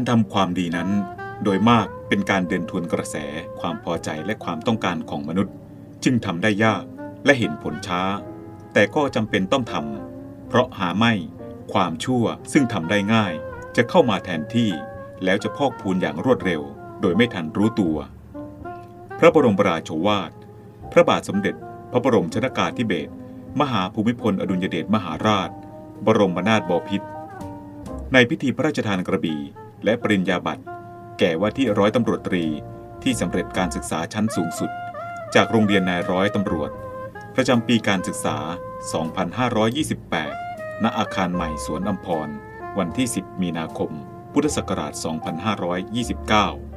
การทำความดีนั้น โดยมากเป็นการเดินทวนกระแสความพอใจและความต้องการของมนุษย์ จึงทำได้ยากและเห็นผลช้า แต่ก็จำเป็นต้องทำเพราะหาไม่ความชั่วซึ่งทำได้ง่าย จะเข้ามาแทนที่ แล้วจะพอกพูนอย่างรวดเร็ว โดยไม่ทันรู้ตัว พระบรมราโชวาท พระบาทสมเด็จ พระบรมชนากาธิเบศรมหาภูมิพลอดุลยเดชมหาราช บรมนาถบพิตรในพิธีพระราชทานกระบี่ และปริญญาบัตรแก่ว่าที่ร้อยตำรวจตรีที่สำเร็จการศึกษาชั้นสูงสุด จากโรงเรียนนายร้อยตำรวจ ประจำปีการศึกษา 2528 ณ อาคารใหม่สวนอัมพร วันที่ 10 มีนาคม พุทธศักราช 2529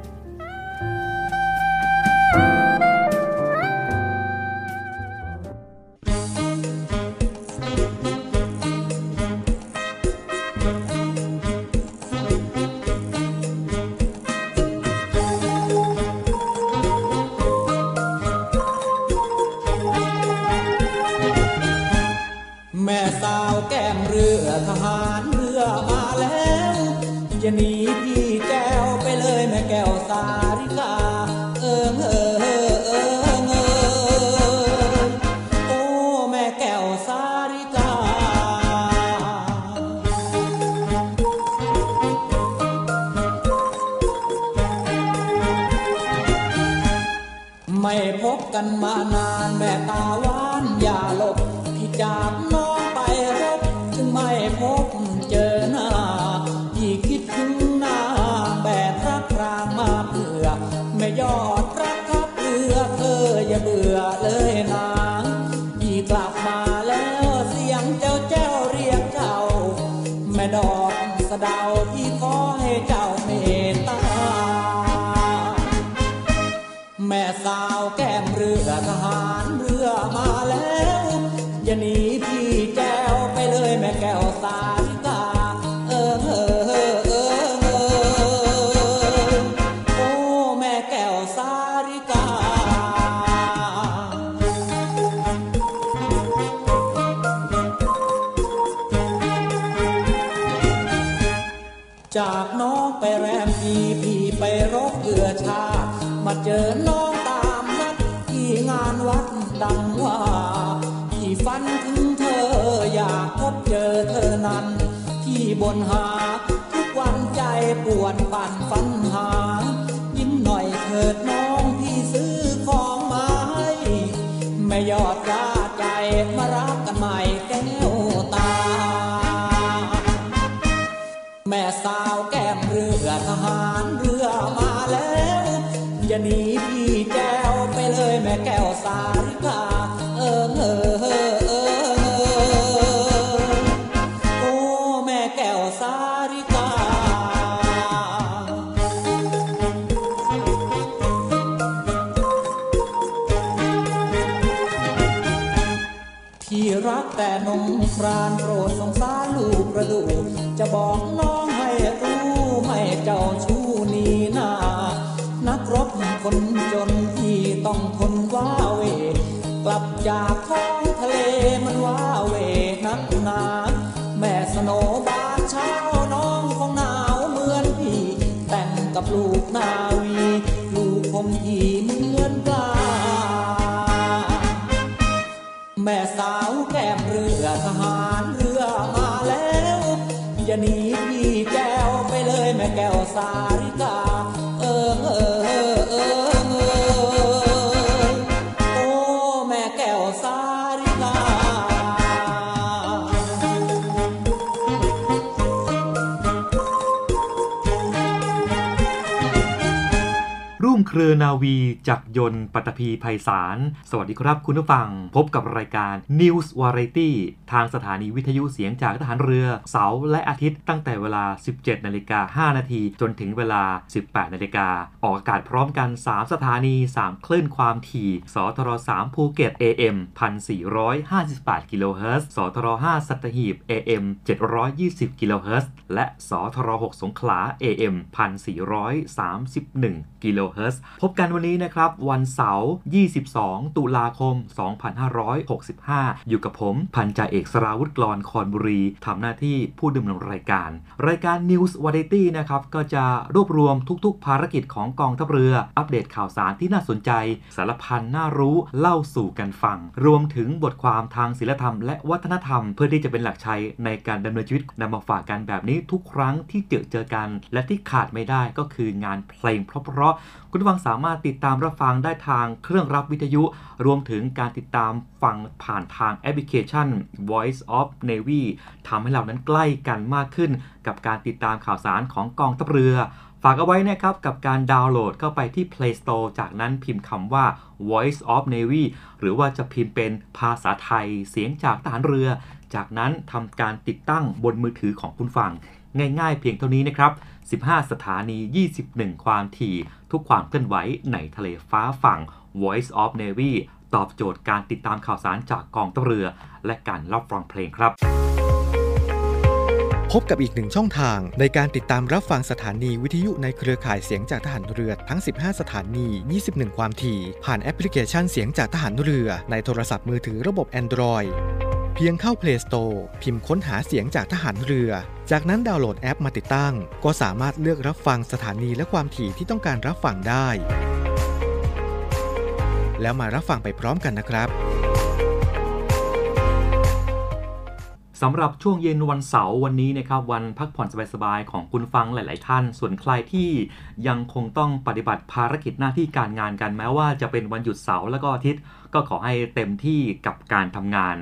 จากน้องไปรบจึงไม่พบเจอหน้าพี่คิดถึงหน้าแบกรักรางมาเพื่อ ไม่ยอดรักทับเพื่อเธออย่าเบื่อเลยนะ ที่บ ที่รักแต่นงครานโปรดสงสารลูกกระดูกจะบอกน้องให้รู้ไม่เจ้าชู้นีนานักรบคนจนที่ต้องทนว้าเว กลับจากท้องทะเลมันว้าเวนักหนาแม่สโนบานเช้าน้องคงหนาวเหมือนพี่ แต่งกับลูกนา แม่สาวแก้มเรือทหารเรือมาแล้ว อย่าหนีพี่แก้วไปเลยแม่แก้วสา เครือนาวีจักรยนต์ปัตภีไพศาลสวัสดีครับคุณผู้ฟัง พบกับรายการ News Variety ทางสถานีวิทยุเสียงจากทหารเรือ เสาร์และอาทิตย์ตั้งแต่เวลา 17 นาฬิกา 5 นาที จนถึงเวลา 18 นาฬิกา ออกอากาศพร้อมกัน 3 สถานี 3 คลื่นความถี่ สทร3ภูเก็ต AM 1458 กิโลเฮิรตซ์ สทร5สัตหีบ AM 720 กิโลเฮิรตซ์ และ สทร6สงขลา AM 1431 กิโลเฮิรตซ์พบกันวันนี้นะครับ วันเสาร์22 ตุลาคม 2565 อยู่กับผมพันจ่าเอกสราวุฒิกรคอนบุรีทำหน้าที่ผู้ดำเนินรายการ รายการ News Variety นะครับ ก็จะรวบรวมทุกๆ ภารกิจของกองทัพเรือ อัปเดตข่าวสารที่น่าสนใจ สารพันน่ารู้เล่าสู่กันฟัง รวมถึงบทความทางศิลธรรม และวัฒนธรรม เพื่อที่จะเป็นหลักใช้ในการดำเนินชีวิตนำมาฝากกันแบบนี้ทุกครั้งที่เจอเจอกัน และที่ขาดไม่ได้ก็คืองานเพลงเพราะๆคุณผู้ฟังสามารถติดตามรับฟังได้ทางเครื่องรับวิทยุ รวมถึงการติดตามฟังผ่านทางแอปพลิเคชัน Voice of Navy ทำให้เรานั้นใกล้กันมากขึ้น กับการติดตามข่าวสารของกองทัพเรือ ฝากเอาไว้นะครับกับการดาวน์โหลดเข้าไปที่ Play Store จากนั้นพิมพ์คำว่า Voice of Navy หรือว่าจะพิมพ์เป็นภาษาไทยเสียงจากทหารเรือ จากนั้นทำการติดตั้งบนมือถือของคุณฟัง ง่ายๆเพียงเท่านี้นะครับ 15 สถานี 21 ความถี่ ทุกความเคลื่อนไหวในทะเลฟ้าฝั่ง Voice of Navy ตอบโจทย์การติดตามข่าวสารจากกองทัพเรือ และการรับฟังเพลงครับ พบกับอีกหนึ่งช่องทางในการติดตามรับฟังสถานีวิทยุในเครือข่ายเสียงจากทหารเรือทั้ง 15 สถานี 21 ความถี่ ผ่านแอปพลิเคชันเสียงจากทหารเรือในโทรศัพท์มือถือระบบ Android เพียงเข้า Play Store พิมพ์ค้นหาเสียงจากทหารเรือ จากนั้นดาวน์โหลดแอปมาติดตั้ง ก็สามารถเลือกรับฟังสถานีและความถี่ที่ต้องการรับฟังได้ แล้วมารับฟังไปพร้อมกันนะครับสำหรับช่วงเย็นวันเสาร์วันนี้นะครับวันพักผ่อนสบายๆของคุณฟังหลาย ๆ ท่าน ส่วนใครที่ยังคงต้องปฏิบัติภารกิจหน้าที่การงานกันแม้ว่าจะเป็นวันหยุดเสาร์แล้วก็อาทิตย์ ก็ขอให้เต็มที่กับการทำงาน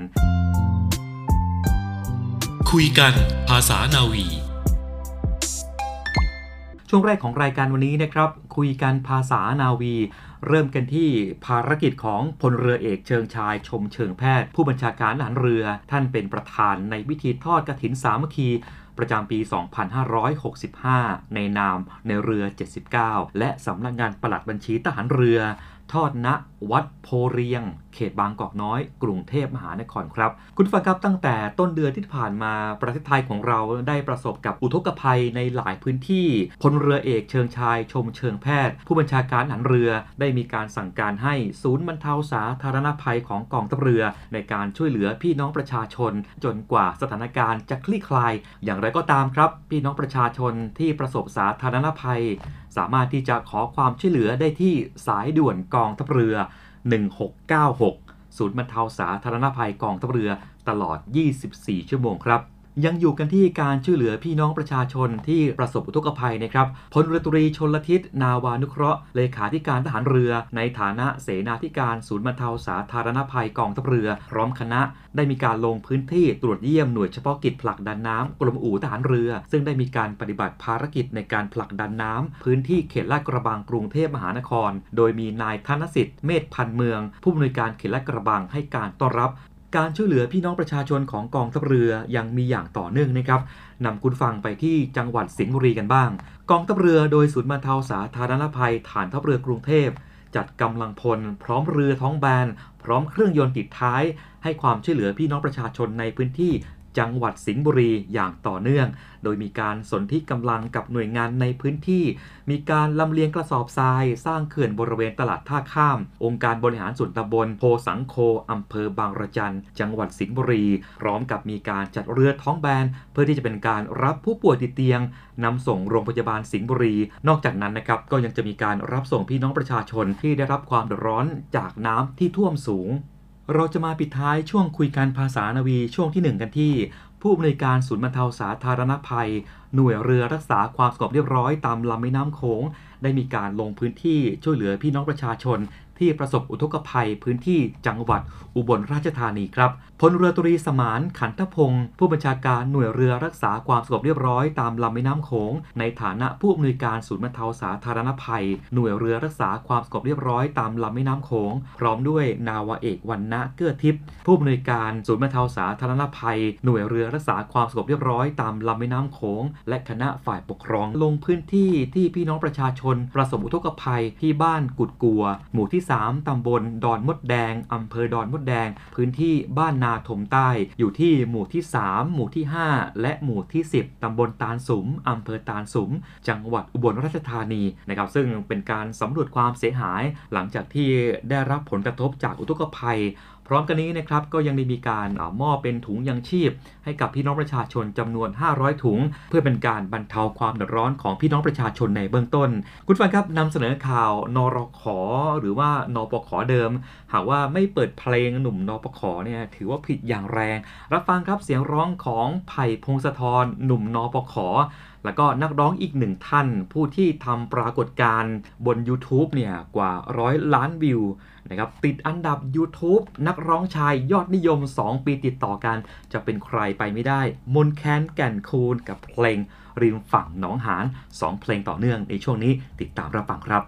คุยกันภาษานาวี ช่วงแรกของรายการวันนี้นะครับ คุยกันภาษานาวี เริ่มกันที่ภารกิจของพลเรือเอกเชิงชายชมเชิงแพทย์ ผู้บัญชาการทหารเรือ ท่านเป็นประธานในพิธีทอดกฐินสามัคคีประจำปี 2565 ในนามในเรือ 79 และสำนักงานปลัดบัญชีทหารเรือ ทอดณ วัดโพเรียง เขตบางกอกน้อย กรุงเทพมหานครครับ คุณฟังครับตั้งแต่ต้นเดือนที่ผ่านมาประเทศไทยของเราได้ประสบกับอุทกภัยในหลายพื้นที่พลเรือเอกเชิงชายชมเชิงแพทย์ ผู้บัญชาการหารเรือได้มีการสั่งการให้ศูนย์บรรเทาสาธารณภัยของกองทัพเรือ ในการช่วยเหลือพี่น้องประชาชน จนกว่าสถานการณ์จะคลี่คลาย อย่างไรก็ตามครับ พี่น้องประชาชนที่ประสบสาธารณภัย สามารถที่จะขอความช่วยเหลือได้ที่สายด่วนกองทัพเรือ 1696 ศูนย์บรรเทาสาธารณภัยกองทัพเรือตลอด 24 ชั่วโมงครับ ยังอยู่กันที่การช่วยเหลือพี่น้องประชาชนที่ประสบอุทกภัยนะครับพลเรือตรีชนลทิศนาวานุเคราะห์เลขาธิการทหารเรือ ในฐานะเสนาธิการศูนย์บรรเทาสาธารณภัยกองทัพเรือ พร้อมคณะ ได้มีการลงพื้นที่ตรวจเยี่ยมหน่วยเฉพาะกิจผลักดันน้ำกรมอู่ทหารเรือ ซึ่งได้มีการปฏิบัติภารกิจในการผลักดันน้ำพื้นที่เขตลาดกระบังกรุงเทพมหานคร โดยมีนายธนสิทธิ์เมธพันธ์เมือง ผู้อำนวยการเขตลาดกระบังให้การต้อนรับ การช่วยเหลือพี่น้องประชาชนของกองทัพเรือยังมีอย่างต่อเนื่องนะครับนำคุณฟังไปที่จังหวัดสิงห์บุรีกันบ้าง กองทัพเรือโดยศูนย์บรรเทาสาธารณภัยฐานทัพเรือกรุงเทพ จัดกำลังพล พร้อมเรือท้องแบน พร้อมเครื่องยนต์ติดท้าย ให้ความช่วยเหลือพี่น้องประชาชนในพื้นที่ จังหวัดสิงห์บุรีอย่างต่อเนื่อง โดยมีการสนที่กำลังกับหน่วยงานในพื้นที่ มีการลำเลียงกระสอบทราย สร้างเขื่อนบริเวณตลาดท่าข้าม องค์การบริหารส่วนตำบลโพสังโคอำเภอบางระจัน จังหวัดสิงห์บุรี พร้อมกับมีการจัดเรือท้องแบน เพื่อที่จะเป็นการรับผู้ป่วยติดเตียงนำส่งโรงพยาบาลสิงห์บุรี นอกจากนั้นนะครับก็ยังจะมีการรับส่งพี่น้องประชาชนที่ได้รับความเดือดร้อนจากน้ำที่ท่วมสูง เราจะมาปิดท้ายช่วงคุยการภาษานาวีช่วงที่ 1 กันที่ ผู้อำนวยการศูนย์บรรเทาสาธารณภัย หน่วยเรือรักษาความสงบเรียบร้อยตามลำแม่น้ำโขงได้มีการลงพื้นที่ช่วยเหลือพี่น้องประชาชน ที่ประสบอุทกภัยพื้นที่จังหวัดอุบลราชธานีครับ พลเรือตรีสมานขันทพงศ์ผู้บัญชาการหน่วยเรือรักษาความสงบเรียบร้อยตามลำแม่น้ำโขงในฐานะผู้อำนวยการศูนย์บรรเทาสาธารณภัย หน่วยเรือรักษาความสงบเรียบร้อยตามลำแม่น้ำโขงพร้อมด้วยนาวาเอกวันณะเกื้อทิพย์ผู้อำนวยการศูนย์บรรเทาสาธารณภัย หน่วยเรือรักษาความสงบเรียบร้อยตามลำแม่น้ำโขงและคณะฝ่ายปกครองลงพื้นที่ที่พี่น้องประชาชน ประสบอุทกภัยที่บ้านกุดกัว หมู่ที่ 3 ตำบลดอนมดแดงอำเภอดอนมดแดง พื้นที่บ้านนาถมใต้ อยู่ที่หมู่ที่ 3 หมู่ที่ 5 และหมู่ที่ 10ตำบลตาลสุมอำเภอตาลสุม จังหวัดอุบลราชธานีนะครับ ซึ่งเป็นการสำรวจความเสียหาย หลังจากที่ได้รับผลกระทบจากอุทกภัย พร้อมกันนี้นะครับก็ยังได้มีการมอบเป็นถุงยังชีพ ให้กับพี่น้องประชาชนจำนวน 500 ถุง เพื่อเป็นการบรรเทาความเดือดร้อนของพี่น้องประชาชนในเบื้องต้น คุณฟังครับนำเสนอข่าวนรขหรือว่านปขเดิม หากว่าไม่เปิดเพลงหนุ่มนปขเนี่ยถือว่าผิดอย่างแรง รับฟังครับเสียงร้องของไผ่พงศธรหนุ่มนปข แล้วก็นักร้องอีกหนึ่งท่าน ผู้ที่ทำปรากฏการณ์บน YouTube เนี่ยกว่าร้อยล้านวิวนะครับติดอันดับ YouTube นักร้องชายยอดนิยม 2 ปีติดต่อกัน จะเป็นใครไปไม่ได้ มนแคนแก่นคูนกับเพลงริมฝั่งหนองหาน2 เพลงต่อเนื่องในช่วงนี้ติดตามรับฟังครับ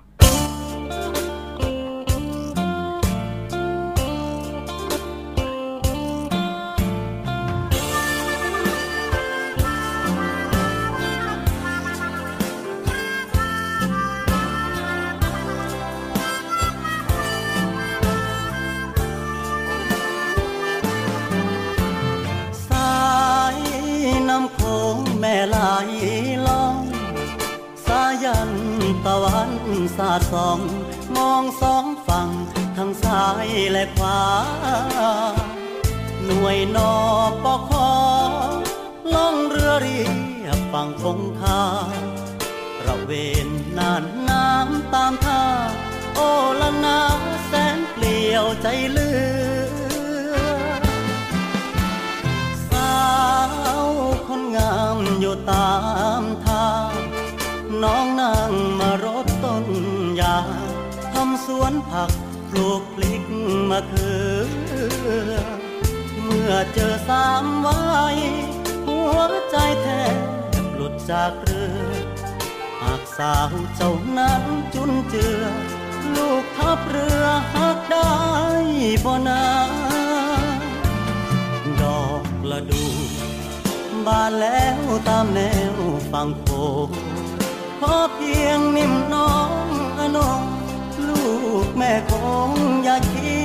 แม่คงอย่าคิ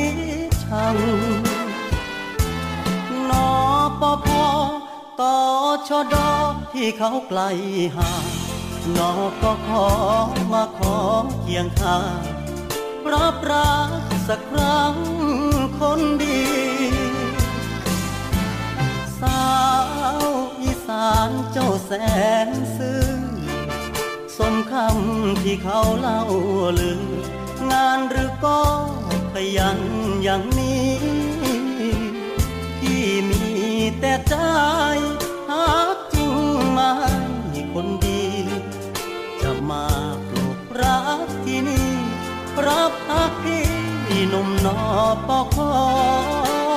ดชังนอปอพอต่อชอดอที่เขาไกลห่างนอก็ขอมาขอเคียงข้างรับรักสักครั้งคนดี สาวอีสานเจ้าแสนซื่อสมคำที่เขาเล่าลือ งานหรือก็ขยันอย่างนี้ที่มีแต่ใจหากจริงไหมคนดี จะมาปลุกรักที่นี่รับพักพี่หนุ่มนอปอคอ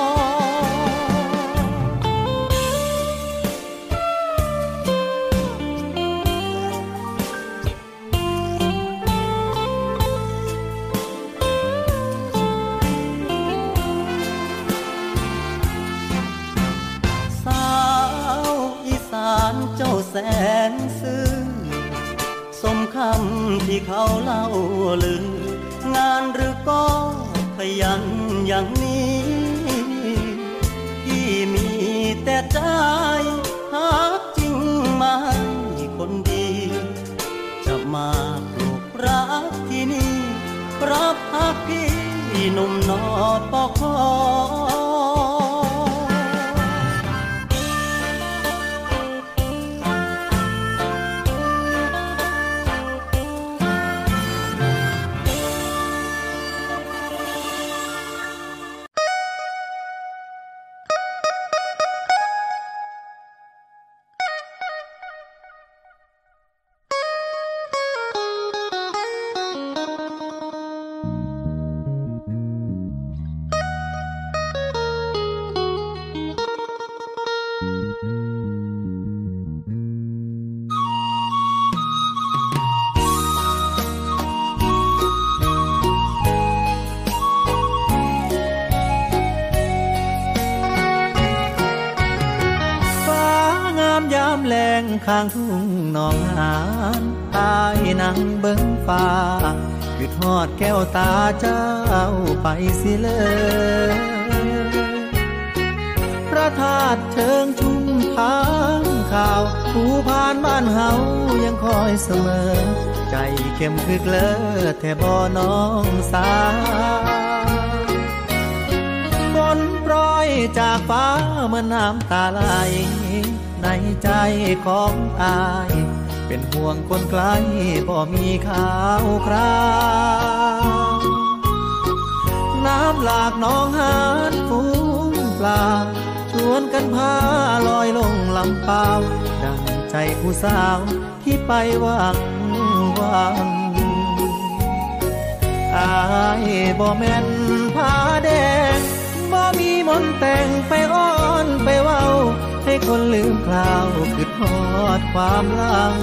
แสนซื่อสมคำที่เขาเล่าลืองานหรือก็ขยันอย่างนี้ที่มีแต่ใจหากจริงไหมคนดี จะมาปลูกรักที่นี่รับพักพี่หนุ่มนอปอคอางทุ่งหนองหานตายนังเบิ้งฟ้าคือทอดแก้วตาเจ้าไปสิเลยพระธาตุเชิงชุมทางข่าวผู้ผ่านบ้านเฮายังคอยเสมอ ใจเข้มคึกเลอแท่บ่น้องสาวฝนโปรยจากฟ้าเมื่อน้ำตาไหล ในใจของอาย เป็นห่วงคนไกลบ่มีข่าวคราว น้ำหลากหนองหานฟูงปลาชวนกันพาลอยลงลำเปล่าดังใจผู้สาวที่ไปหวังหวังอายบ่แม่นผ้าแดงบ่มีมนแต่งไปอ้อนไปเว้า ให้คนลืมคราวคือทอดความหลัง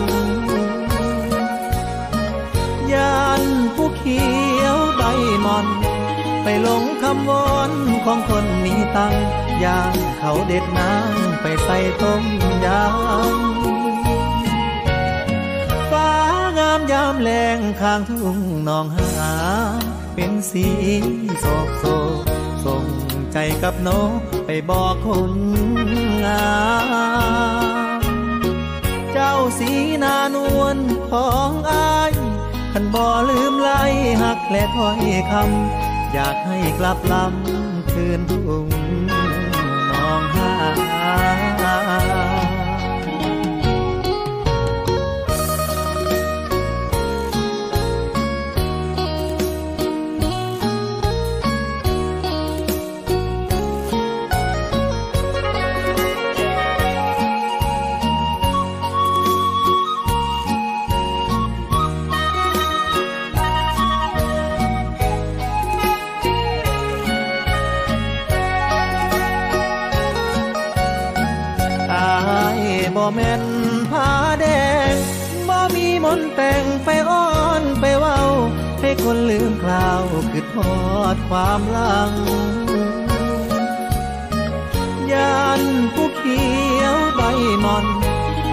ยานผู้เขียวใบมอน ไปลงคำวอนของคนมีตังย่างเขาเด็ดน้ำไปใส่ต้มยำฟ้างามยามแรงข้างทุ่งนองหา เป็นสีโศกโศกส่งใจกับโนไปบอกคน งามเจ้าสีนานวลของอายขันบ่ลืมไล่หักและถ้อยคำอยากให้กลับลำคืนทุ่ง คนลืมคราวคือทอดความหลังยานผู้เขียวใบมอน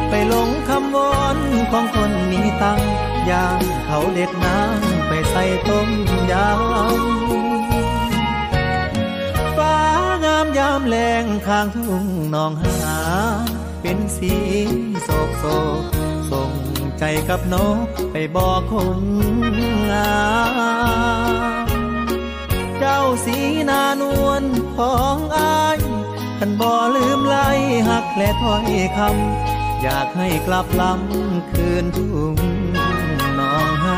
ไปลงคำวอนของคนมีตังย่างเขาเด็ดน้ำไปใส่ต้มยำฟ้างามยามแรงข้างทุ่งนองหา เป็นสีโศกโศกส่ง ใจกับนกไปบอกคนงามเจ้าสีนานวลของอายท่านบ่ลืมไล่หักและถ้อยคำอยากให้กลับลำคืนทุ่งน้องหา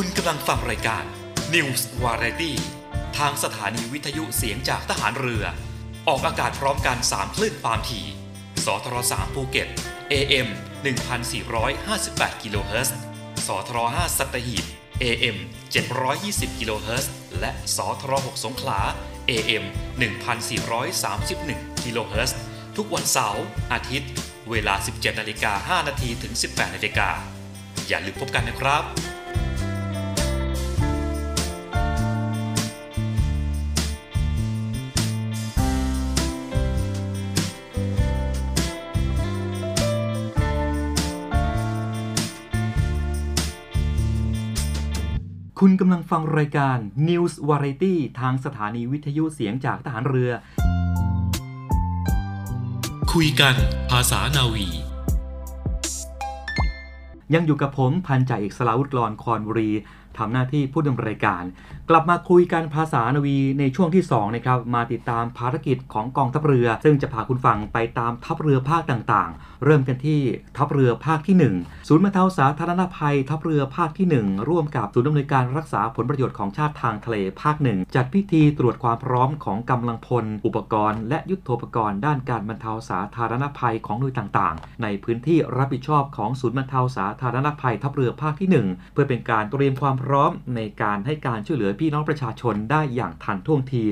คุณกำลังฟังรายการ News Variety ทางสถานีวิทยุเสียงจากทหารเรือ ออกอากาศพร้อมกัน 3 คลื่นความถี่สทร3ภูเก็ต AM 1458กิโลเฮิรตซ์สทร5สัตหีบ AM 720กิโลเฮิรตซ์และสทร6สงขลา AM 1431กิโลเฮิรตซ์ทุกวันเสาร์อาทิตย์ เวลา 17นาฬิกา5นาทีถึง 18นาฬิกาอย่าลืมพบกันนะครับ คุณกำลังฟังรายการ News Variety ทางสถานีวิทยุเสียงจากทหารเรือ คุยกันภาษานาวี ยังอยู่กับผมพันจ่าเอกสลาวุฒิกรอนคอนบุรีทำหน้าที่ผู้ดำเนินรายการ กลับมาคุยกันภาษานาวีในช่วงที่2นะครับมาติดตามภารกิจของกองทัพเรือ ซึ่งจะพาคุณฟังไปตามทัพเรือภาคต่างๆ เริ่มกันที่ทัพเรือภาคที่ 1 ศูนย์บรรเทาสาธารณภัย ทัพเรือภาคที่ 1 ร่วมกับศูนย์ดำเนินการรักษาผลประโยชน์ของชาติทางทะเลภาคหนึ่งจัดพิธีตรวจความพร้อมของกำลังพล อุปกรณ์ และยุทโธปกรณ์ด้านการบรรเทาสาธารณภัยของหน่วยต่างๆ ในพื้นที่รับผิดชอบของศูนย์บรรเทาสาธารณภัย ทัพเรือภาคที่ 1 เพื่อเป็นการเตรียมความพร้อมในการให้การช่วยเหลือพี่น้องประชาชนได้อย่างทันท่วงที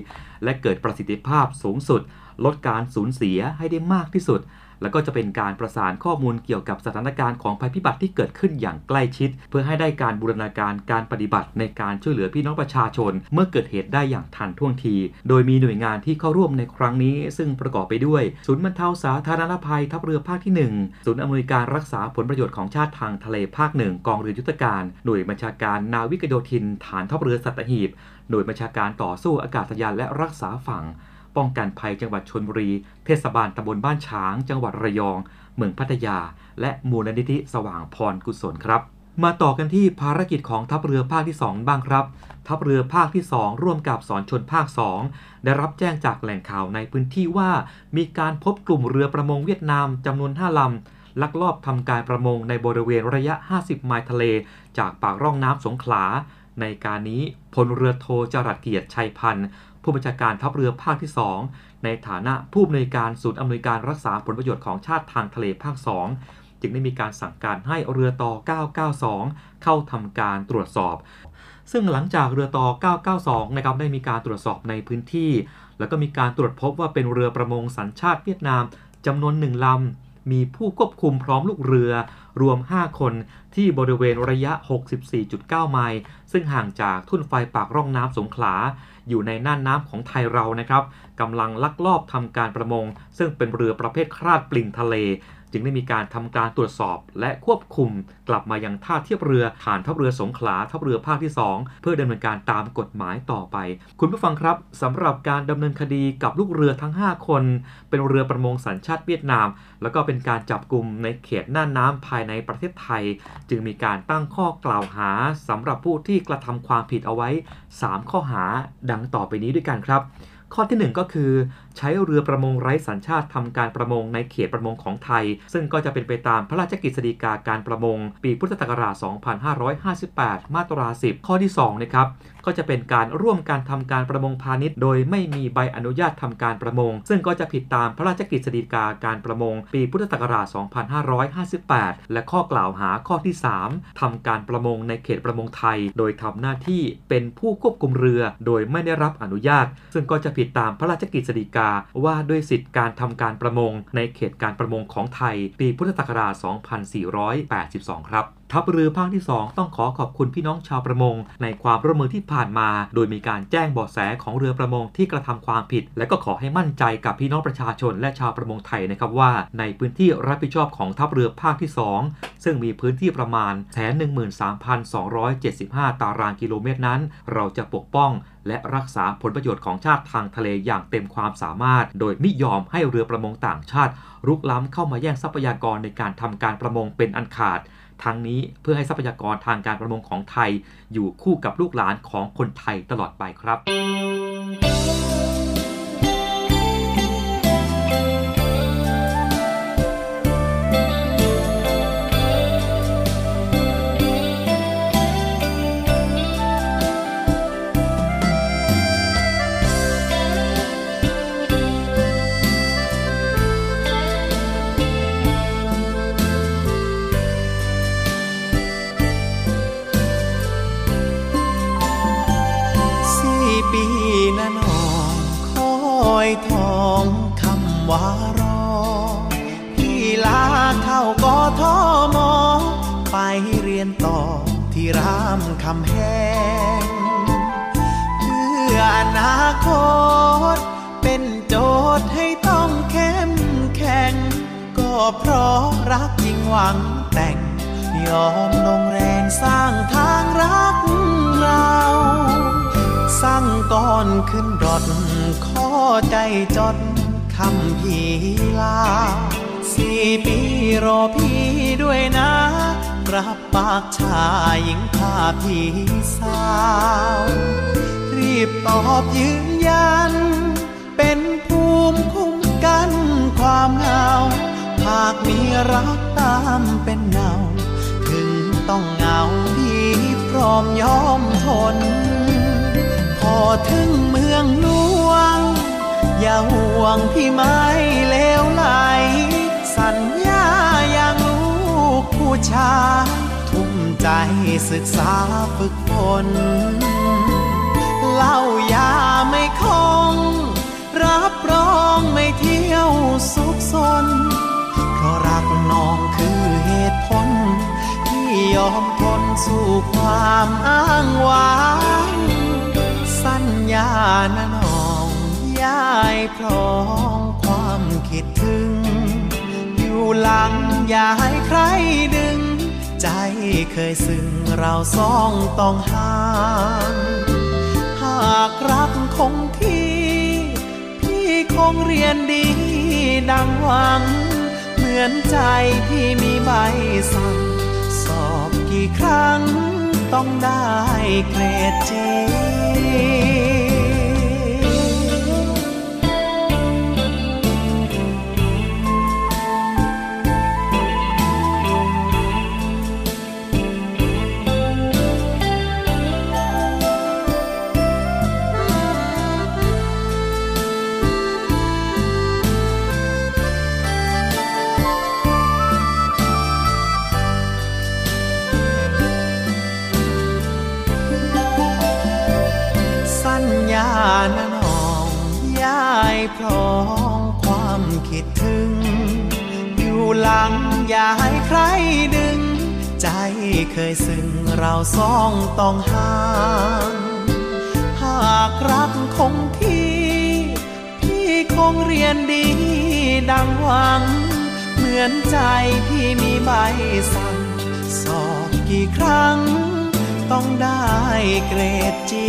และเกิดประสิทธิภาพสูงสุด ลดการสูญเสียให้ได้มากที่สุด แล้วก็จะเป็นการประสานข้อมูลเกี่ยวกับสถานการณ์ของภัยพิบัติที่เกิดขึ้นอย่างใกล้ชิด เพื่อให้ได้การบูรณาการการปฏิบัติในการช่วยเหลือพี่น้องประชาชน เมื่อเกิดเหตุได้อย่างทันท่วงที โดยมีหน่วยงานที่เข้าร่วมในครั้งนี้ ซึ่งประกอบไปด้วยศูนย์บรรเทาสาธารณภัยทัพเรือภาคที่ 1 ศูนย์อำนวยการรักษาผลประโยชน์ของชาติทางทะเลภาคหนึ่งกองเรือยุทธการ หน่วยบัญชาการนาวิกโยธิน ฐานทัพเรือสัตหีบ หน่วยบัญชาการต่อสู้อากาศยานและรักษาฝั่ง ป้องกันภัยจังหวัดชนบุรี เทศบาลตำบลบ้านช้าง จังหวัดระยอง เมืองพัทยา และมูลนิธิสว่างพรกุศลครับ มาต่อกันที่ภารกิจของทัพเรือภาคที่ 2 บ้างครับ ทัพเรือภาคที่ 2 ร่วมกับสอนชนภาค 2 ได้รับแจ้งจากแหล่งข่าวในพื้นที่ว่า มีการพบกลุ่มเรือประมงเวียดนามจำนวน 5ลำลักลอบทำการประมงในบริเวณระยะ 50 ไมล์ทะเล จากปากร่องน้ำสงขลา ในการนี้พลเรือโทจรัสเกียรติชัยพันธ์ ผู้บัญชาการทัพเรือภาคที่ 2 ในฐานะผู้อำนวยการศูนย์อำนวยการรักษาผลประโยชน์ของชาติทางทะเลภาค 2 จึงได้มีการสั่งการให้เรือต่อ 992 เข้าทำการตรวจสอบ ซึ่งหลังจากเรือต่อ 992 นะครับได้มีการตรวจสอบในพื้นที่ แล้วก็มีการตรวจพบว่าเป็นเรือประมงสัญชาติเวียดนามจำนวนหนึ่งลำมีผู้ควบคุมพร้อมลูกเรือ รวม 5 คนที่บริเวณระยะ 64.9 ไมล์ ซึ่งห่างจากทุ่นไฟปากร่องน้ำสงขลา อยู่ในน่านน้ำของไทยเรานะครับกำลังลักลอบทำการประมง ซึ่งเป็นเรือประเภทคราดปลิงทะเล จึงได้มีการทำการตรวจสอบ และควบคุมกลับมายังท่าเทียบเรือฐานทัพเรือสงขลาทัพเรือภาคที่ 2 เพื่อดำเนินการตามกฎหมายต่อไป คุณผู้ฟังครับสำหรับการดำเนินคดีกับลูกเรือทั้ง 5 คน เป็นเรือประมงสัญชาติเวียดนาม แล้วก็เป็นการจับกลุ่มในเขตน่านน้ำภายในประเทศไทย จึงมีการตั้งข้อกล่าวหาสำหรับผู้ที่กระทำความผิดเอาไว้ 3 ข้อหาดังต่อไปนี้ด้วยกันครับ ข้อที่ 1 ก็คือ ใช้เรือประมงไร้สัญชาติทำการประมงในเขตประมงของไทย ซึ่งก็จะเป็นไปตามพระราชกฤษฎีกาการประมง ปีพุทธศักราช 2558 มาตรา 10 ข้อที่2นะครับก็จะเป็นการร่วมการทำการประมงพาณิชย์ โดยไม่มีใบอนุญาตทำการประมง ซึ่งก็จะผิดตามพระราชกฤษฎีกาการประมง ปีพุทธศักราช 2558 และข้อกล่าวหาข้อที่ 3ทำการประมงในเขตประมงไทย โดยทำหน้าที่เป็นผู้ควบคุมเรือ โดยไม่ได้รับอนุญาต ซึ่งก็จะผิดตามพระราชกฤษฎีกาว่าด้วยสิทธิการทำการประมง ในเขตการประมงของไทย ปีพุทธศักราช 2482 ครับทัพเรือภาคที่ 2 ต้องขอขอบคุณพี่น้องชาวประมง ในความร่วมมือที่ผ่านมา โดยมีการแจ้งเบาะแสของเรือประมงที่กระทำความผิด และก็ขอให้มั่นใจกับพี่น้องประชาชนและชาวประมงไทยนะครับว่า ในพื้นที่รับผิดชอบของทัพเรือภาคที่ 2 ซึ่งมีพื้นที่ประมาณ13,275ตารางกิโลเมตรนั้น เราจะปกป้อง และรักษาผลประโยชน์ของชาติทางทะเลอย่างเต็มความสามารถ โดยมิยอมให้เรือประมงต่างชาติ รุกล้ำเข้ามาแย่งทรัพยากรในการทำการประมงเป็นอันขาด ทั้งนี้เพื่อให้ทรัพยากรทางการประมงของไทย อยู่คู่กับลูกหลานของคนไทยตลอดไปครับ ยนต่อที่รามคำแหงเพื่ออนาคต เป็นโจทย์ให้ต้องเข้มแข็ง ก็เพราะรักจริงหวังแต่ง ยอมลงแรงสร้างทางรักเราสร้างก่อนขึ้นรถข้อใจจดคำพีลาสี่ปีรอพี่ด้วยนะรับากชายหญิงพาพี่สาว รีบตอบยืนยัน เป็นภูมิคุ้มกันความเหงา หากมีรักตามเป็นเงา ถึงต้องเหงาพี่พร้อมยอมทน พอถึงเมืองหลวง อย่าห่วงพี่ไม่เลวไหล สัญญาอย่างลูกผู้ชาย ใจศึกษาฝึกฝนเล่ายาไม่คง รับรองไม่เที่ยวสุขสน เพราะรักน้องคือเหตุผล ที่ยอมทนสู่ความอ้างว้างสัญญานะน้องยายพร้อมความคิดถึง อยู่หลังอย่าให้ใครดึง ใจเคยซึ้งเราสองต้องห่าง หากรักคงที่ พี่คงเรียนดีดังหวัง เหมือนใจพี่มีใบสั่ง สอบกี่ครั้งต้องได้เกรดเจ สองต้องห่าง หากรักคงที่ พี่คงเรียนดีดังหวัง เหมือนใจพี่มีใบสั่ง สอบกี่ครั้ง ต้องได้เกรดจี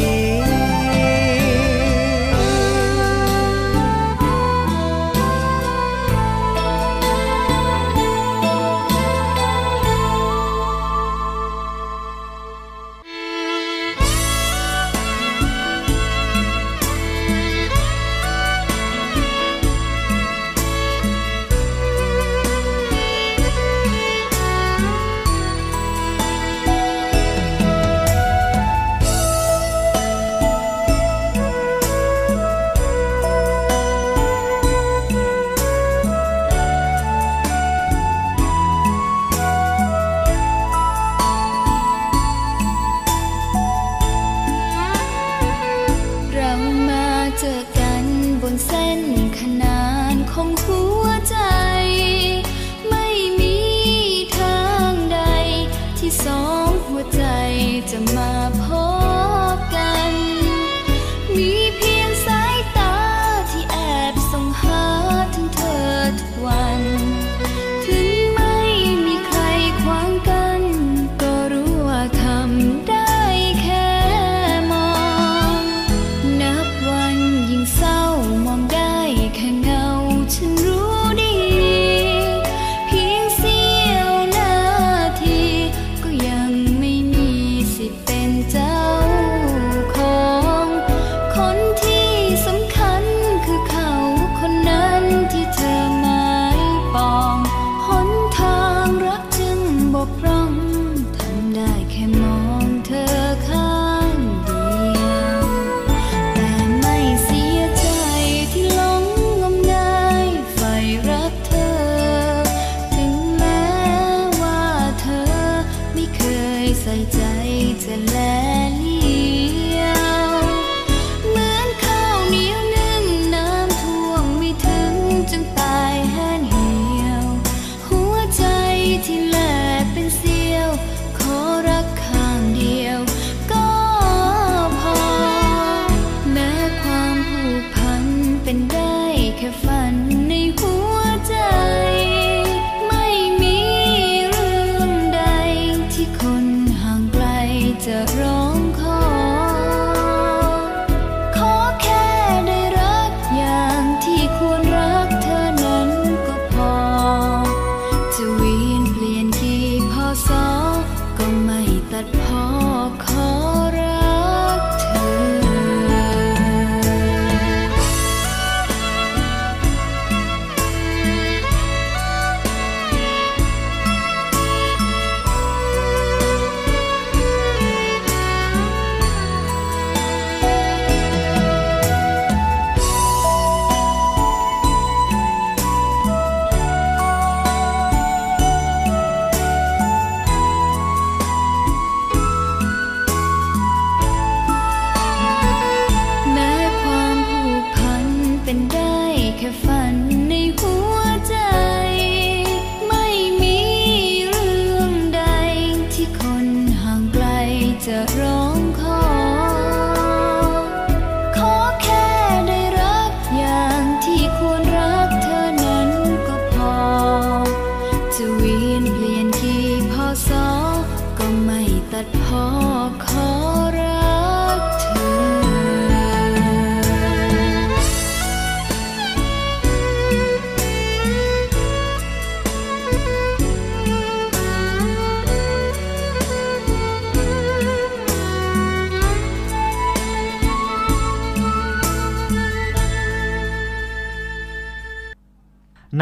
เส้นขนานของหัวใจ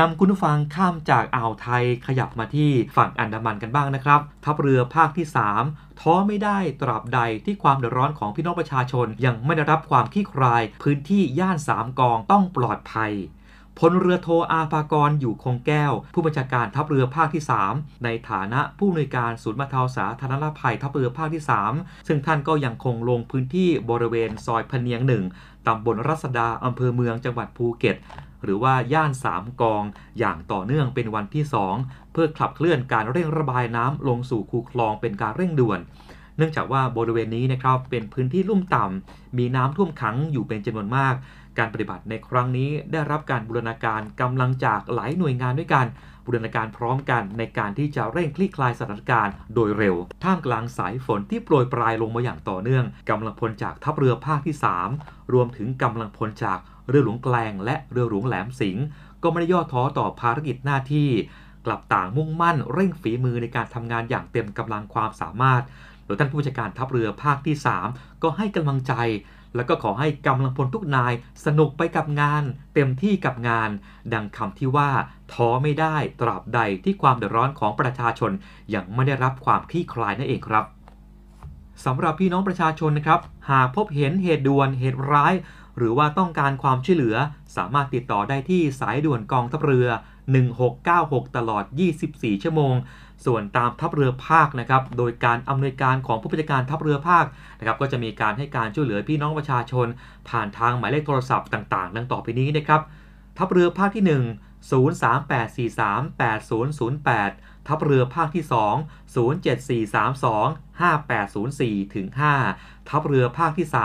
นํคุณผู้ฟังข้ามจากอ่าวไทยขยับมาที่ฝั่งอันดามันกันบ้างนะครับ ทัพเรือภาคที่ 3 ท้อไม่ได้ตราบใดที่ความเดือดร้อนของพี่น้องประชาชน ยังไม่ได้รับความขี้คลาย พื้นที่ย่านสามกองต้องปลอดภัย พลเรือโทอาภากรอยู่คงแก้ว ผู้บัญชาการทัพเรือภาคที่ 3 ในฐานะผู้อำนวยการศูนย์บรรเทาสาธารณภัยทัพเรือภาคที่ 3 ซึ่งท่านก็ยังคงลงพื้นที่บริเวณซอยพเนียงหนึ่งตำบลรัศดาอำเภอเมืองจังหวัดภูเก็ต หรือว่าย่านสามกอง อย่างต่อเนื่องเป็นวันที่ 2 เพื่อขับเคลื่อนการเร่งระบายน้ำลงสู่คูคลองเป็นการเร่งด่วนเนื่องจากว่าบริเวณนี้นะครับเป็นพื้นที่ลุ่มต่ำมีน้ำท่วมขังอยู่เป็นจำนวนมาก การปฏิบัติในครั้งนี้ได้รับการบูรณาการกำลังจากหลายหน่วยงานด้วยกันบูรณาการพร้อมกันในการที่จะเร่งคลี่คลายสถานการณ์โดยเร็ว ท่ามกลางสายฝนที่โปรยปลายลงมาอย่างต่อเนื่องกำลังพลจากทัพเรือภาคที่ 3 รวมถึงกำลังพลจากเรือหลวงแกลงและเรือหลวงแหลมสิงห์ก็ไม่ได้ย่อท้อต่อภารกิจหน้าที่ กลับต่างมุ่งมั่นเร่งฝีมือในการทำงานอย่างเต็มกำลังความสามารถ โดยท่านผู้จัดการทัพเรือภาคที่ 3 ก็ให้กำลังใจ แล้วก็ขอให้กำลังพลทุกนายสนุกไปกับงาน เต็มที่กับงาน ดังคำที่ว่าท้อไม่ได้ตราบใดที่ความเดือดร้อนของประชาชนยังไม่ได้รับความคลี่คลายนั่นเองครับสำหรับพี่น้องประชาชนนะครับ หากพบเห็นเหตุด่วนเหตุร้าย หรือว่าต้องการความช่วยเหลือ สามารถติดต่อได้ที่สายด่วนกองทัพเรือ 1696 ตลอด 24 ชั่วโมง ส่วนตามทัพเรือภาคนะครับ โดยการอำนวยการของผู้บัญชาการทัพเรือภาคนะครับ ก็จะมีการให้การช่วยเหลือพี่น้องประชาชน ผ่านทางหมายเลขโทรศัพท์ต่างๆ ดังต่อไปนี้นะครับ ทัพเรือภาคที่ 1 038438008 ทัพเรือภาคที่ 2 07432 5804ถึง5ทัพเรือภาคที่ 3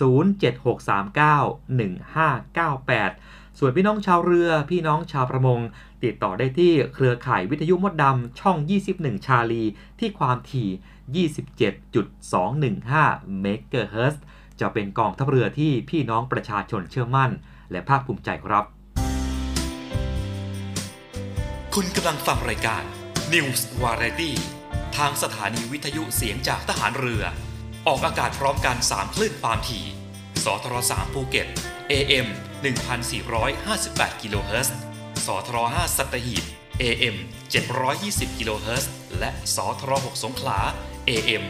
07639 1598 ส่วนพี่น้องชาวเรือพี่น้องชาวประมง ติดต่อได้ที่เครือข่ายวิทยุมดดำช่อง 21 ชาลี ที่ความถี่ 27.215 เมกะเฮิรตซ์จะเป็นกองทัพเรือที่พี่น้องประชาชนเชื่อมั่น และภาคภูมิใจครับ คุณกำลังฟังรายการ News Variety ทางสถานีวิทยุเสียงจากทหารเรือ ออกอากาศพร้อมกัน 3 คลื่นความถี่สทร3ภูเก็ต AM 1458 กิโลเฮิรตซ์ สทร5สัตหีบ AM 720กิโลเฮิรตซ์และสทร6สงขลา AM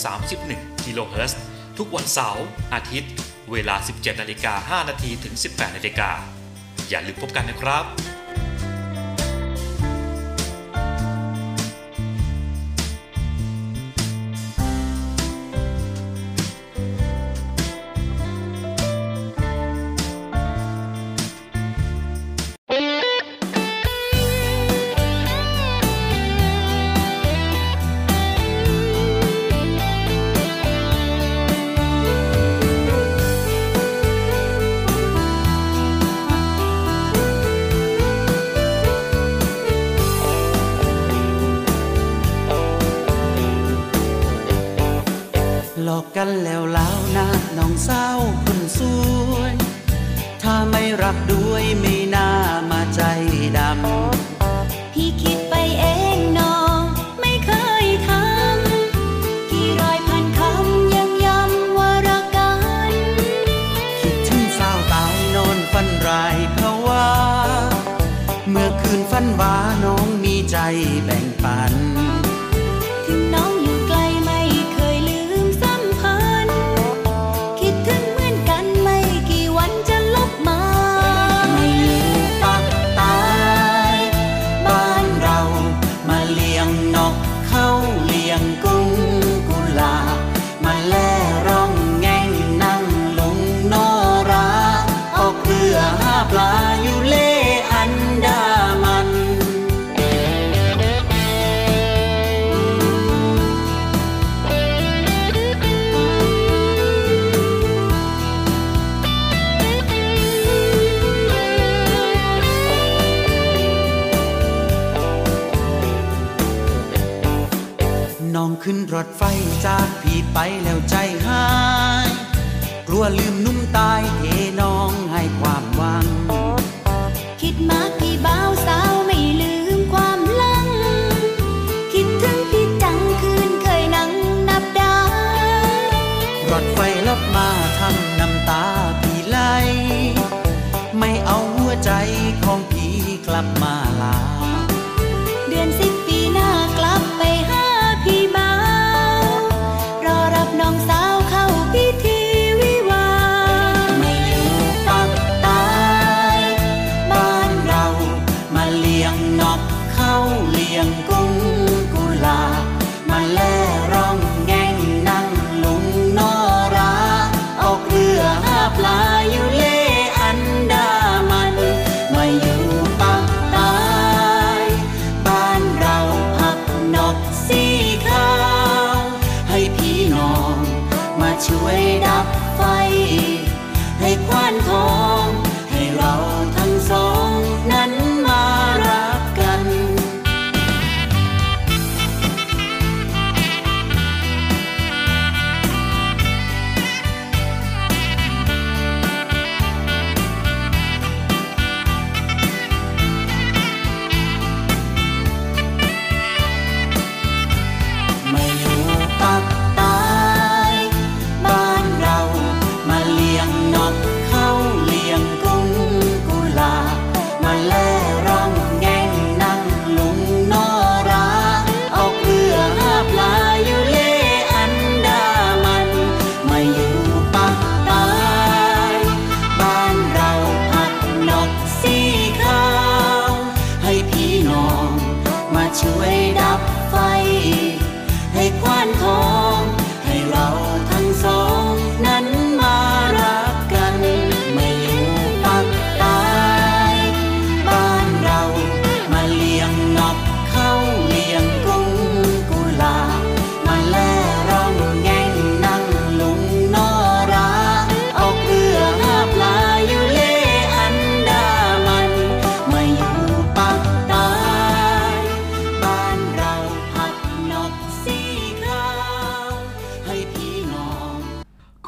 1431กิโลเฮิรตซ์ทุกวันเสาร์อาทิตย์ เวลา 17นาฬิกา5นาทีถึง 18นาฬิกาอย่าลืมพบกันนะครับ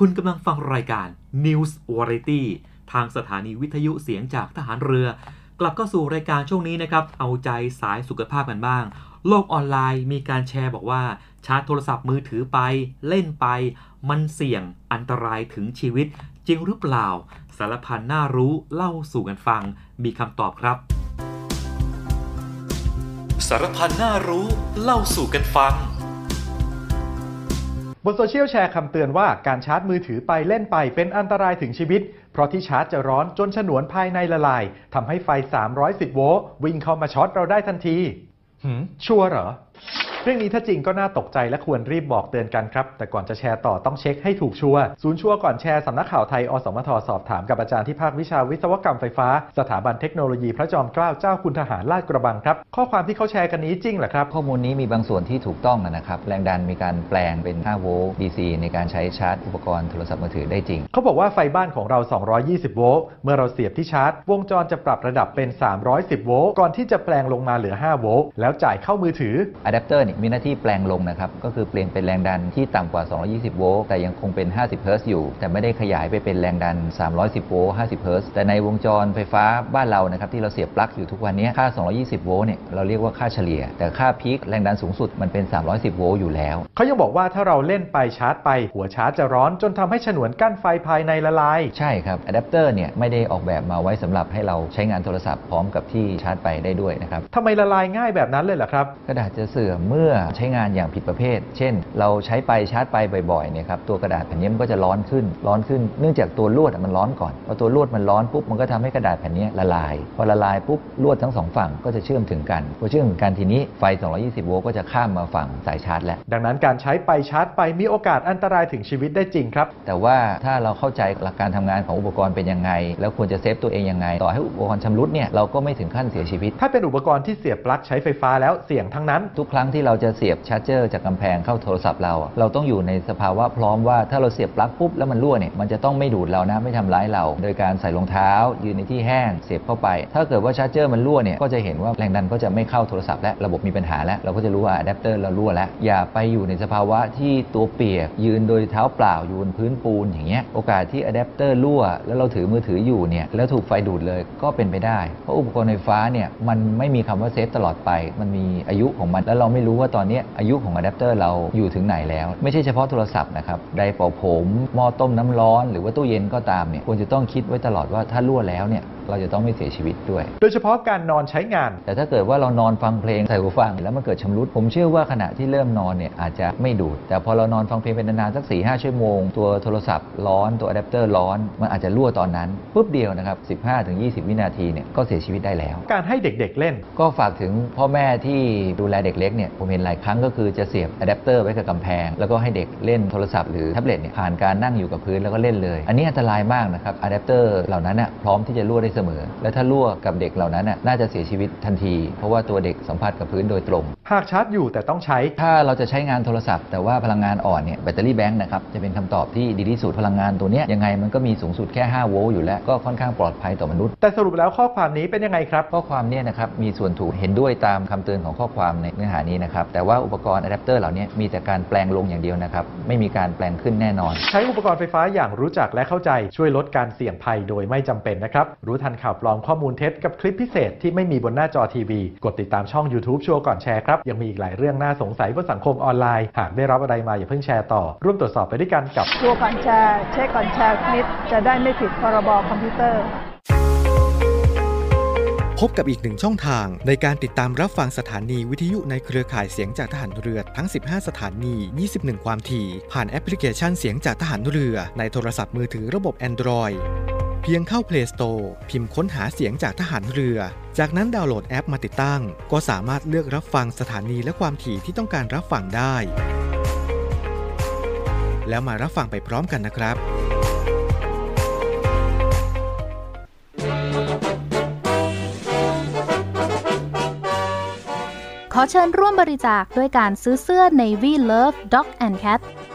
คุณกำลังฟังรายการ News Variety ทางสถานีวิทยุเสียงจากทหารเรือ กลับเข้าสู่รายการช่วงนี้นะครับ เอาใจสายสุขภาพกันบ้าง โลกออนไลน์มีการแชร์บอกว่า ชาร์จโทรศัพท์มือถือไป เล่นไป มันเสี่ยงอันตรายถึงชีวิต จริงหรือเปล่า สารพันน่ารู้เล่าสู่กันฟัง มีคำตอบครับ สารพันน่ารู้เล่าสู่กันฟัง บนโซเชียลแชร์คำเตือนว่าการชาร์จมือถือไปเล่นไปเป็นอันตรายถึงชีวิต เพราะที่ชาร์จจะร้อนจนฉนวนภายในละลายทำให้ไฟ 310 โวลต์วิ่งเข้ามาช็อตเราได้ทันทีหืมชัวร์เหรอ เรื่องนี้ถ้าจริงก็น่าตกใจและควรรีบบอกเตือนกันครับ แต่ก่อนจะแชร์ต่อต้องเช็คให้ถูกชัวร์ศูนย์ชัวร์ก่อนแชร์สำนักข่าวไทย อสมทสอบถามกับอาจารย์ที่ภาควิชาวิศวกรรมไฟฟ้า สถาบันเทคโนโลยีพระจอมเกล้าเจ้าคุณทหารลาดกระบังครับ ข้อความที่เขาแชร์กันนี้จริงเหรอครับข้อมูลนี้มีบางส่วนที่ถูกต้องนะครับแรงดันมีการแปลงเป็น 5 โวลต์ DC ในการใช้ชาร์จอุปกรณ์โทรศัพท์มือถือได้จริง เขาบอกว่าไฟบ้านของเรา 220 โวลต์เมื่อเราเสียบที่ชาร์จ วงจรจะปรับระดับเป็น 310 โวลต์ก่อนที่จะแปลงลงมาเหลือ 5 โวลต์แล้วจ่ายเข้ามือถืออะแดปเตอร์นี่มีหน้าที่แปลงลงนะครับ ก็คือเปลี่ยนเป็นแรงดันที่ต่ำกว่า 220 โวลต์แต่ยังคงเป็น 50 เฮิรตซ์อยู่ แต่ไม่ได้ขยายไปเป็นแรงดัน 310 โวลต์ 50 เฮิรตซ์แต่ในวงจรไฟฟ้าบ้านเรานะครับที่เราเสียบปลั๊กอยู่ทุกวันนี้ค่า 220 โวลต์เนี่ยเราเรียกว่าค่าเฉลี่ย แต่ค่า peak แรงดันสูงสุดมันเป็น 310 โวลต์อยู่แล้วเขายังบอกว่าถ้าเราเล่นไปชาร์จไปหัวชาร์จจะร้อนจนทำให้ฉนวนกั้นไฟภายในละลายใช่ครับอะแดปเตอร์เนี่ยไม่ได้ออกแบบมาไว้สำหรับให้เราใช้งานโทรศัพท์พร้อมกับที่ชาร์จไปได้ด้วยนะครับทำไมละลายง่ายแบบนั้นเลยล่ะครับกระดาษจะเสื่อมเมื่อใช้งานอย่างผิดประเภท เช่น เราใช้ไปชาร์จไปบ่อยๆเนี่ยครับตัวกระดาษแผ่นนี้มันก็จะร้อนขึ้น ร้อนขึ้น เนื่องจากตัวลวดอะมันร้อนก่อนพอตัวลวดมันร้อนปุ๊บมันก็ทำให้กระดาษแผ่นนี้ละลาย พอละลายปุ๊บลวดทั้งสองฝั่งก็จะเชื่อมถึงกันพอเชื่อมถึงกันทีนี้ไฟ 220 โวลต์ก็จะข้ามมาฝั่งสายชาร์จแล้วดังนั้นการใช้ไปชาร์จไปมีโอกาสอันตรายถึงชีวิตได้จริงครับ แต่ว่าถ้าเราเข้าใจหลักการทำงานของอุปกรณ์เป็นยังไง แล้วควรจะ save ตัวเองยังไง ต่อให้อุปกรณ์ชำรุดเนี่ยเราก็ไม่ถึงขั้นเสียชีวิต ถ้าเป็นอุปกรณ์ที่เสียบปลั๊กใช้ไฟฟ้าแล้วเสี่ยงทั้งนั้นทุกครั้งที่เราจะเสียบ charger จากกำแพงเข้าโทรศัพท์เราเราต้องอยู่ในสภาวะพร้อมว่าถ้าเราเสียบปลั๊กปุ๊บแล้วมันรั่วเนี่ยมันจะต้องไม่ดูดเรานะไม่ทำร้ายเรา โดยการใส่รองเท้า ยืนในที่แห้งเสียบเข้าไป ถ้าเกิดว่า charger มันรั่วเนี่ยก็จะเห็นว่าแรงดันก็จะไม่เข้าโทรศัพท์และระบบมีปัญหาแล้วเราก็จะรู้ว่าอะแดปเตอร์เรารั่วแล้วอย่าไปอยู่ในสภาวะที่ตัวเปียก ยืนโดยเท้าเปล่าอยู่บนพื้นปูนอย่างเงี้ยโอกาสที่อะแดปเตอร์รั่วแล้วเราถือมือถืออยู่เนี่ยแล้วถูกไฟดูดเลยก็เป็นไปได้เพราะอุปกรณ์ไฟฟ้าเนี่ยมันไม่มีคำว่า safe ตลอดไป มันมีอายุของมันแล้วเราไม่รู้ว่าว่าตอนนี้อายุของอะแดปเตอร์เราอยู่ถึงไหนแล้ว ไม่ใช่เฉพาะโทรศัพท์นะครับไดร์เป่าผมหม้อต้มน้ำร้อน หรือว่าตู้เย็นก็ตามเนี่ยควรจะต้องคิดไว้ตลอดว่าถ้ารั่วแล้วเนี่ย เราจะต้องไม่เสียชีวิตด้วย โดยเฉพาะการนอนใช้งาน แต่ถ้าเกิดว่าเรานอนฟังเพลงใส่หูฟัง แล้วมันเกิดชำรุด ผมเชื่อว่าขณะที่เริ่มนอนเนี่ยอาจจะไม่ดูด แต่พอเรานอนฟังเพลงเป็นนานๆสัก 4-5 ชั่วโมง ตัวโทรศัพท์ร้อนตัวอะแดปเตอร์ร้อน มันอาจจะรั่วตอนนั้นปุ๊บเดียวนะครับ 15-20 วินาทีเนี่ยก็เสียชีวิตได้แล้ว การให้เด็กๆเล่น ก็ฝากถึงพ่อแม่ที่ดูแลเด็กเล็กเนี่ยผมเห็นหลายครั้งก็คือจะเสียบอะแดปเตอร์ไว้กับกำแพง แล้วก็ให้เด็กเล่นโทรศัพท์หรือแท็บเล็ตเนี่ยผ่านการนั่งอยู่กับพื้นแล้วก็เล่นเลย อันนี้อันตรายมากนะครับอะแดปเตอร์เหล่านั้นน่ะพร้อมที่จะรั่วได้เสมอ และถ้ารั่วกับเด็กเหล่านั้นน่ะน่าจะเสียชีวิตทันที เพราะว่าตัวเด็กสัมผัสกับพื้นโดยตรง หากชาร์จอยู่แต่ต้องใช้ ถ้าเราจะใช้งานโทรศัพท์แต่ว่าพลังงานอ่อนเนี่ย battery bank นะครับจะเป็นคำตอบที่ดีที่สุดพลังงานตัวเนี้ยยังไงมันก็มีสูงสุดแค่ 5 โวลต์อยู่แล้วก็ค่อนข้างปลอดภัยต่อมนุษย์แต่สรุปแล้วข้อความนี้เป็นยังไงครับข้อความเนี่ยนะครับมีส่วนถูกเห็นด้วยตามคำเตือนของข้อความในเนื้อหานี้นะครับแต่ว่าอุปกรณ์อะแดปเตอร์เหล่านี้มีแต่การแปลงลงอย่างเดียวนะครับไม่มีการแปลงขึ้นแน่นอน ใช้อุปกรณ์ไฟฟ้าอย่างรู้จักและเข้าใจช่วยลดการเสี่ยงภัยโดยไม่จำเป็นนะครับรู้ทันข่าวปลอมข้อมูลเท็จกับคลิปพิเศษที่ไม่มีบนหน้าจอทีวี กดติดตามช่อง YouTube ชัวร์ก่อนแชร์ครับ ยังมีอีกหลายเรื่องน่าสงสัยบนสังคมออนไลน์ หากได้รับอะไรมาอย่าเพิ่งแชร์ต่อ ร่วมตรวจสอบไปด้วยกันกับชัวร์ก่อนแชร์เช็คก่อนแชร์นิดจะได้ไม่ผิดพรบคอมพิวเตอร์ พบกับอีกหนึ่งช่องทางในการติดตามรับฟังสถานีวิทยุในเครือข่ายเสียงจากทหารเรือทั้ง 15 สถานี 21 ความถี่ ผ่านแอปพลิเคชันเสียงจากทหารเรือในโทรศัพท์มือถือระบบ Android เพียงเข้า Play Store พิมพ์ค้นหาเสียงจากทหารเรือ จากนั้นดาวน์โหลดแอปมาติดตั้ง ก็สามารถเลือกรับฟังสถานีและความถี่ที่ต้องการรับฟังได้ แล้วมารับฟังไปพร้อมกันนะครับขอเชิญร่วมบริจาคด้วยการซื้อเสื้อ Navy Love Dog and Cat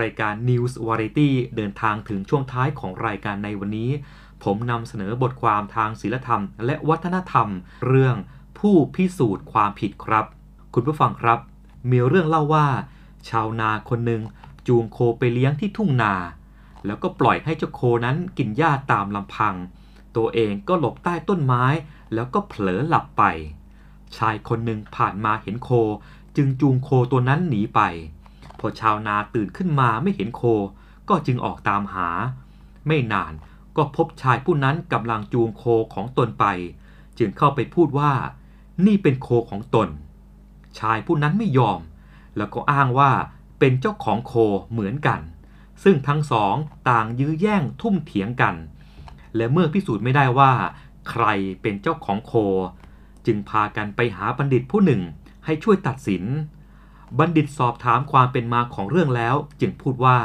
รายการ News Variety เดินทางถึงช่วงท้ายของรายการในวันนี้ ผมนำเสนอบทความทางศิลธรรม และวัฒนธรรม เรื่องผู้พิสูจน์ความผิดครับ คุณผู้ฟังครับ มีเรื่องเล่าว่า ชาวนาคนหนึ่งจูงโคไปเลี้ยงที่ทุ่งนา แล้วก็ปล่อยให้เจ้าโคนั้นกินหญ้าตามลำพัง ตัวเองก็หลบใต้ต้นไม้ แล้วก็เผลอหลับไป ชายคนหนึ่งผ่านมาเห็นโค จึงจูงโคตัวนั้นหนีไป พอชาวนาตื่นขึ้นมาไม่เห็นโค ก็จึงออกตามหา ไม่นานก็พบชายผู้นั้นกำลังจูงโคของตนไป จึงเข้าไปพูดว่า นี่เป็นโคของตน ชายผู้นั้นไม่ยอม แล้วก็อ้างว่าเป็นเจ้าของโคเหมือนกัน ซึ่งทั้งสองต่างยื้อแย่งทุ่มเถียงกัน และเมื่อพิสูจน์ไม่ได้ว่า ใครเป็นเจ้าของโค จึงพากันไปหาบัณฑิตผู้หนึ่งให้ช่วยตัดสิน บัณฑิตสอบถามความเป็นมาของเรื่องแล้ว จึงพูดว่า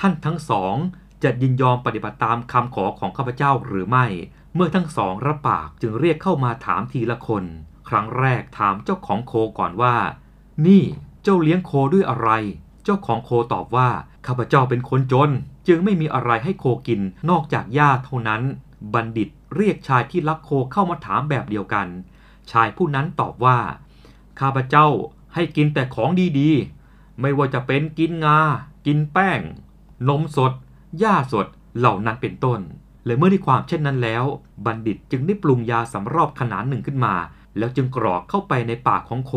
ท่านทั้งสองจะยินยอมปฏิบัติตามคำขอของข้าพเจ้าหรือไม่ เมื่อทั้งสองรับปากจึงเรียกเข้ามาถามทีละคน ครั้งแรกถามเจ้าของโคก่อนว่า นี่เจ้าเลี้ยงโคด้วยอะไร เจ้าของโคตอบว่าข้าพเจ้าเป็นคนจน จึงไม่มีอะไรให้โคกินนอกจากหญ้าเท่านั้น บัณฑิตเรียกชายที่รักโคเข้ามาถามแบบเดียวกัน ชายผู้นั้นตอบว่าข้าพเจ้า ให้กินแต่ของดีๆ ไม่ว่าจะเป็นกินงา กินแป้ง นมสด หญ้าสด เหล่านั้นเป็นต้น และเมื่อได้ความเช่นนั้นแล้ว บัณฑิตจึงได้ปรุงยาสำรอบขนาดหนึ่งขึ้นมา แล้วจึงกรอกเข้าไปในปากของโค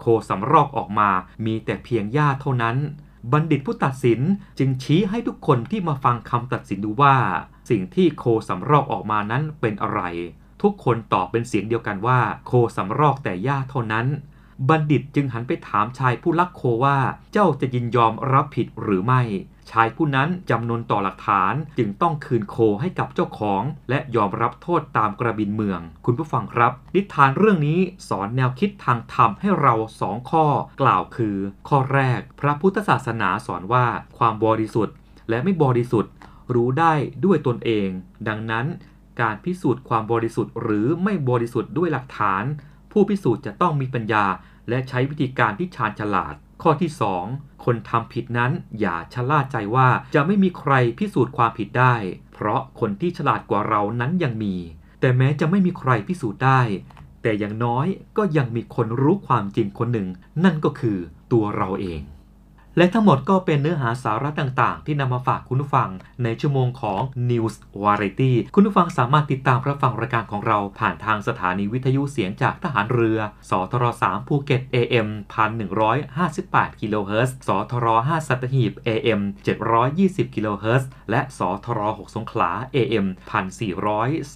โคสำรอกออกมา มีแต่เพียงหญ้าเท่านั้น บัณฑิตผู้ตัดสินจึงชี้ให้ทุกคนที่มาฟังคำตัดสินดูว่า สิ่งที่โคสำรอกออกมานั้นเป็นอะไร ทุกคนตอบเป็นเสียงเดียวกันว่า โคสำรอกแต่หญ้าเท่านั้น บัณฑิตจึงหันไปถามชายผู้ลักโคว่า เจ้าจะยินยอมรับผิดหรือไม่ ชายผู้นั้นจำนนต่อหลักฐานจึงต้องคืนโคให้กับเจ้าของ และยอมรับโทษตามกระบินเมือง คุณผู้ฟังครับ นิทานเรื่องนี้สอนแนวคิดทางธรรมให้เราสองข้อกล่าวคือ ข้อแรก พระพุทธศาสนาสอนว่า ความบริสุทธิ์ และไม่บริสุทธิ์ รู้ได้ด้วยตนเอง ดังนั้น การพิสูจน์ความบริสุทธิ์หรือไม่บริสุทธิ์ด้วยหลักฐาน ผู้พิสูจน์จะต้องมีปัญญา และใช้วิธีการที่ชาญฉลาด ข้อที่ 2 คนทำผิดนั้นอย่าชะล่าใจว่าจะไม่มีใครพิสูจน์ความผิดได้ เพราะคนที่ฉลาดกว่าเรานั้นยังมี แต่แม้จะไม่มีใครพิสูจน์ได้ แต่อย่างน้อยก็ยังมีคนรู้ความจริงคนหนึ่ง นั่นก็คือตัวเราเอง และทั้งหมดก็เป็นเนื้อหาสาระต่างๆ ที่นำมาฝากคุณผู้ฟังในชั่วโมงของ News Variety คุณผู้ฟังสามารถติดตามรับฟังรายการของเราผ่านทางสถานีวิทยุเสียงจากทหารเรือ สทร3ภูเก็ต AM 1158กิโลเฮิรตซ์ สทร5สัตหีบ AM 720กิโลเฮิรตซ์ และ สทร6สงขลา AM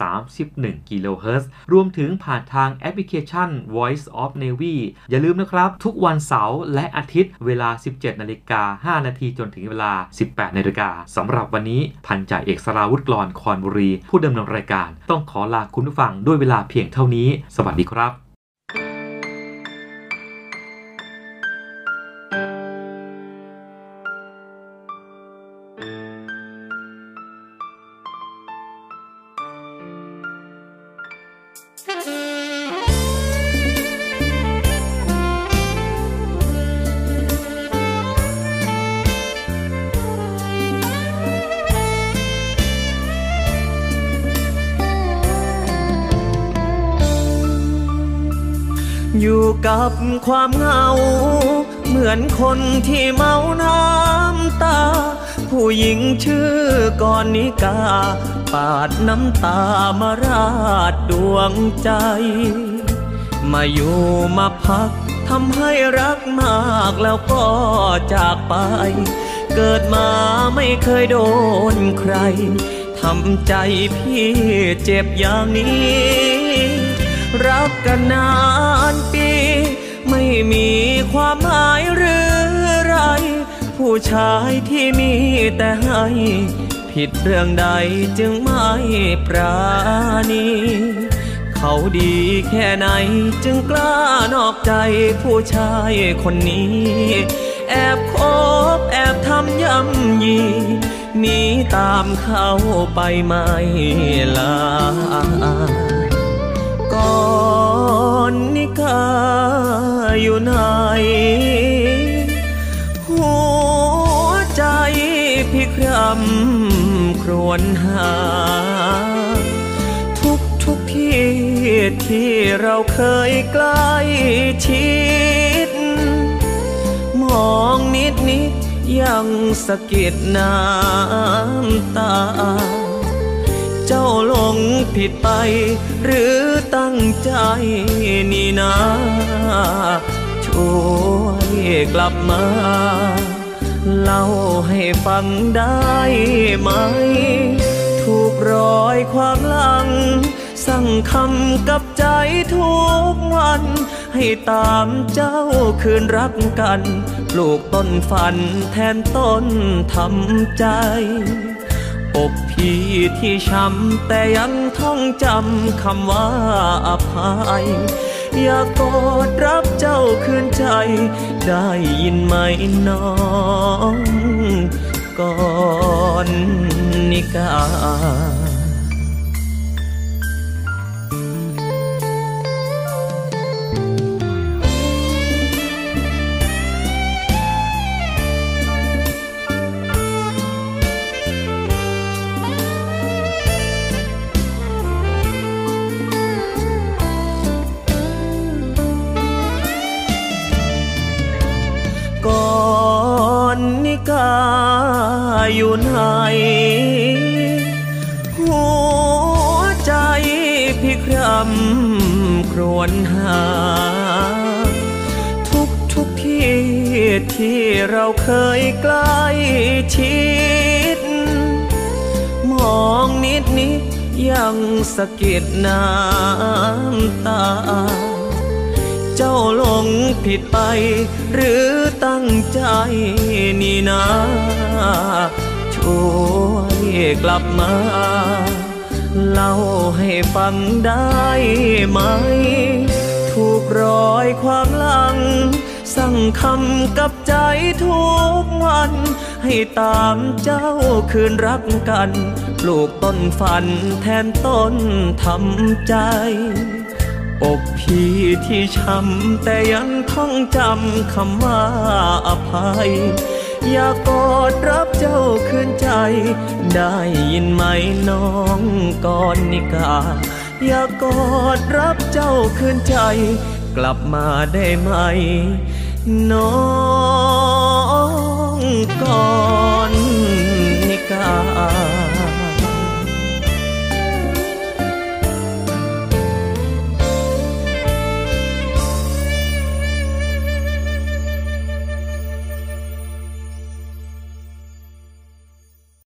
1431กิโลเฮิรตซ์ รวมถึงผ่านทางแอปพลิเคชัน Voice of Navy อย่าลืมนะครับ ทุกวันเสาร์และอาทิตย์เวลา 17นาฬิกา 5 นาทีจนถึงเวลา 18 นาฬิกาสำหรับวันนี้พันจ่าเอกสราวุธกรอนคอนบุรี ผู้ดำเนินรายการ ต้องขอลาคุณผู้ฟังด้วยเวลาเพียงเท่านี้ สวัสดีครับ ความเหงา เหมือนคนที่เมาน้ำตา ผู้หญิงชื่อกรนิกา ปาดน้ำตามาราดดวงใจ มาอยู่มาพักทำให้รักมากแล้วก็จากไป เกิดมาไม่เคยโดนใครทำใจพี่เจ็บอย่างนี้ รักกันนานปี ม่มีความหมายหรือไร ผู้ชายที่มีแต่ให้ ผิดเรื่องใดจึงไม่ปราณี เขาดีแค่ไหนจึงกล้านอกใจผู้ชายคนนี้ แอบคบแอบทำย่ำยีหนีตามเขาไปไม่ลาก่ นนิกาอยู่ไหน หัวใจพี่ครำครวญหา ทุกทุกที่ที่เราเคยใกล้ชิด มองนิดนิดยังสะกิดน้ำตา เจ้าหลงผิดไป หรือตั้งใจนี่นะช่วยกลับมา เล่าให้ฟังได้ไหม ถูกรอยความลัง สั่งคำกับใจทุกวัน ให้ตามเจ้าคืนรักกัน ปลูกต้นฝันแทนต้นทำใจอกพี่ที่ช้ำแต่ยัง ท่องจำคำว่าอภัย อยากกอดรับเจ้าคืนใจ ได้ยินไหมน้องก่อนนิกา อยู่ไหน หัวใจพี่ครำครวญหา ทุกทุกที่ที่เราเคยใกล้ชิด มองนิดนิดยังสะกิดน้ำตา เจ้าหลงผิดไป หรือตั้งใจนี่นะ ช่วยกลับมา เล่าให้ฟังได้ไหม ถูกรอยความหลัง สั่งคำกับใจทุกวัน ให้ตามเจ้าคืนรักกัน ปลูกต้นฝันแทนต้นทำใจอกพี่ที่ช้ำแต่ยังท่องจำคำว่าอภัย อยากกอดรับเจ้าคืนใจ ได้ยินไหมน้องก่อนนิกา อยากกอดรับเจ้าคืนใจ กลับมาได้ไหม น้องก่อนนิกา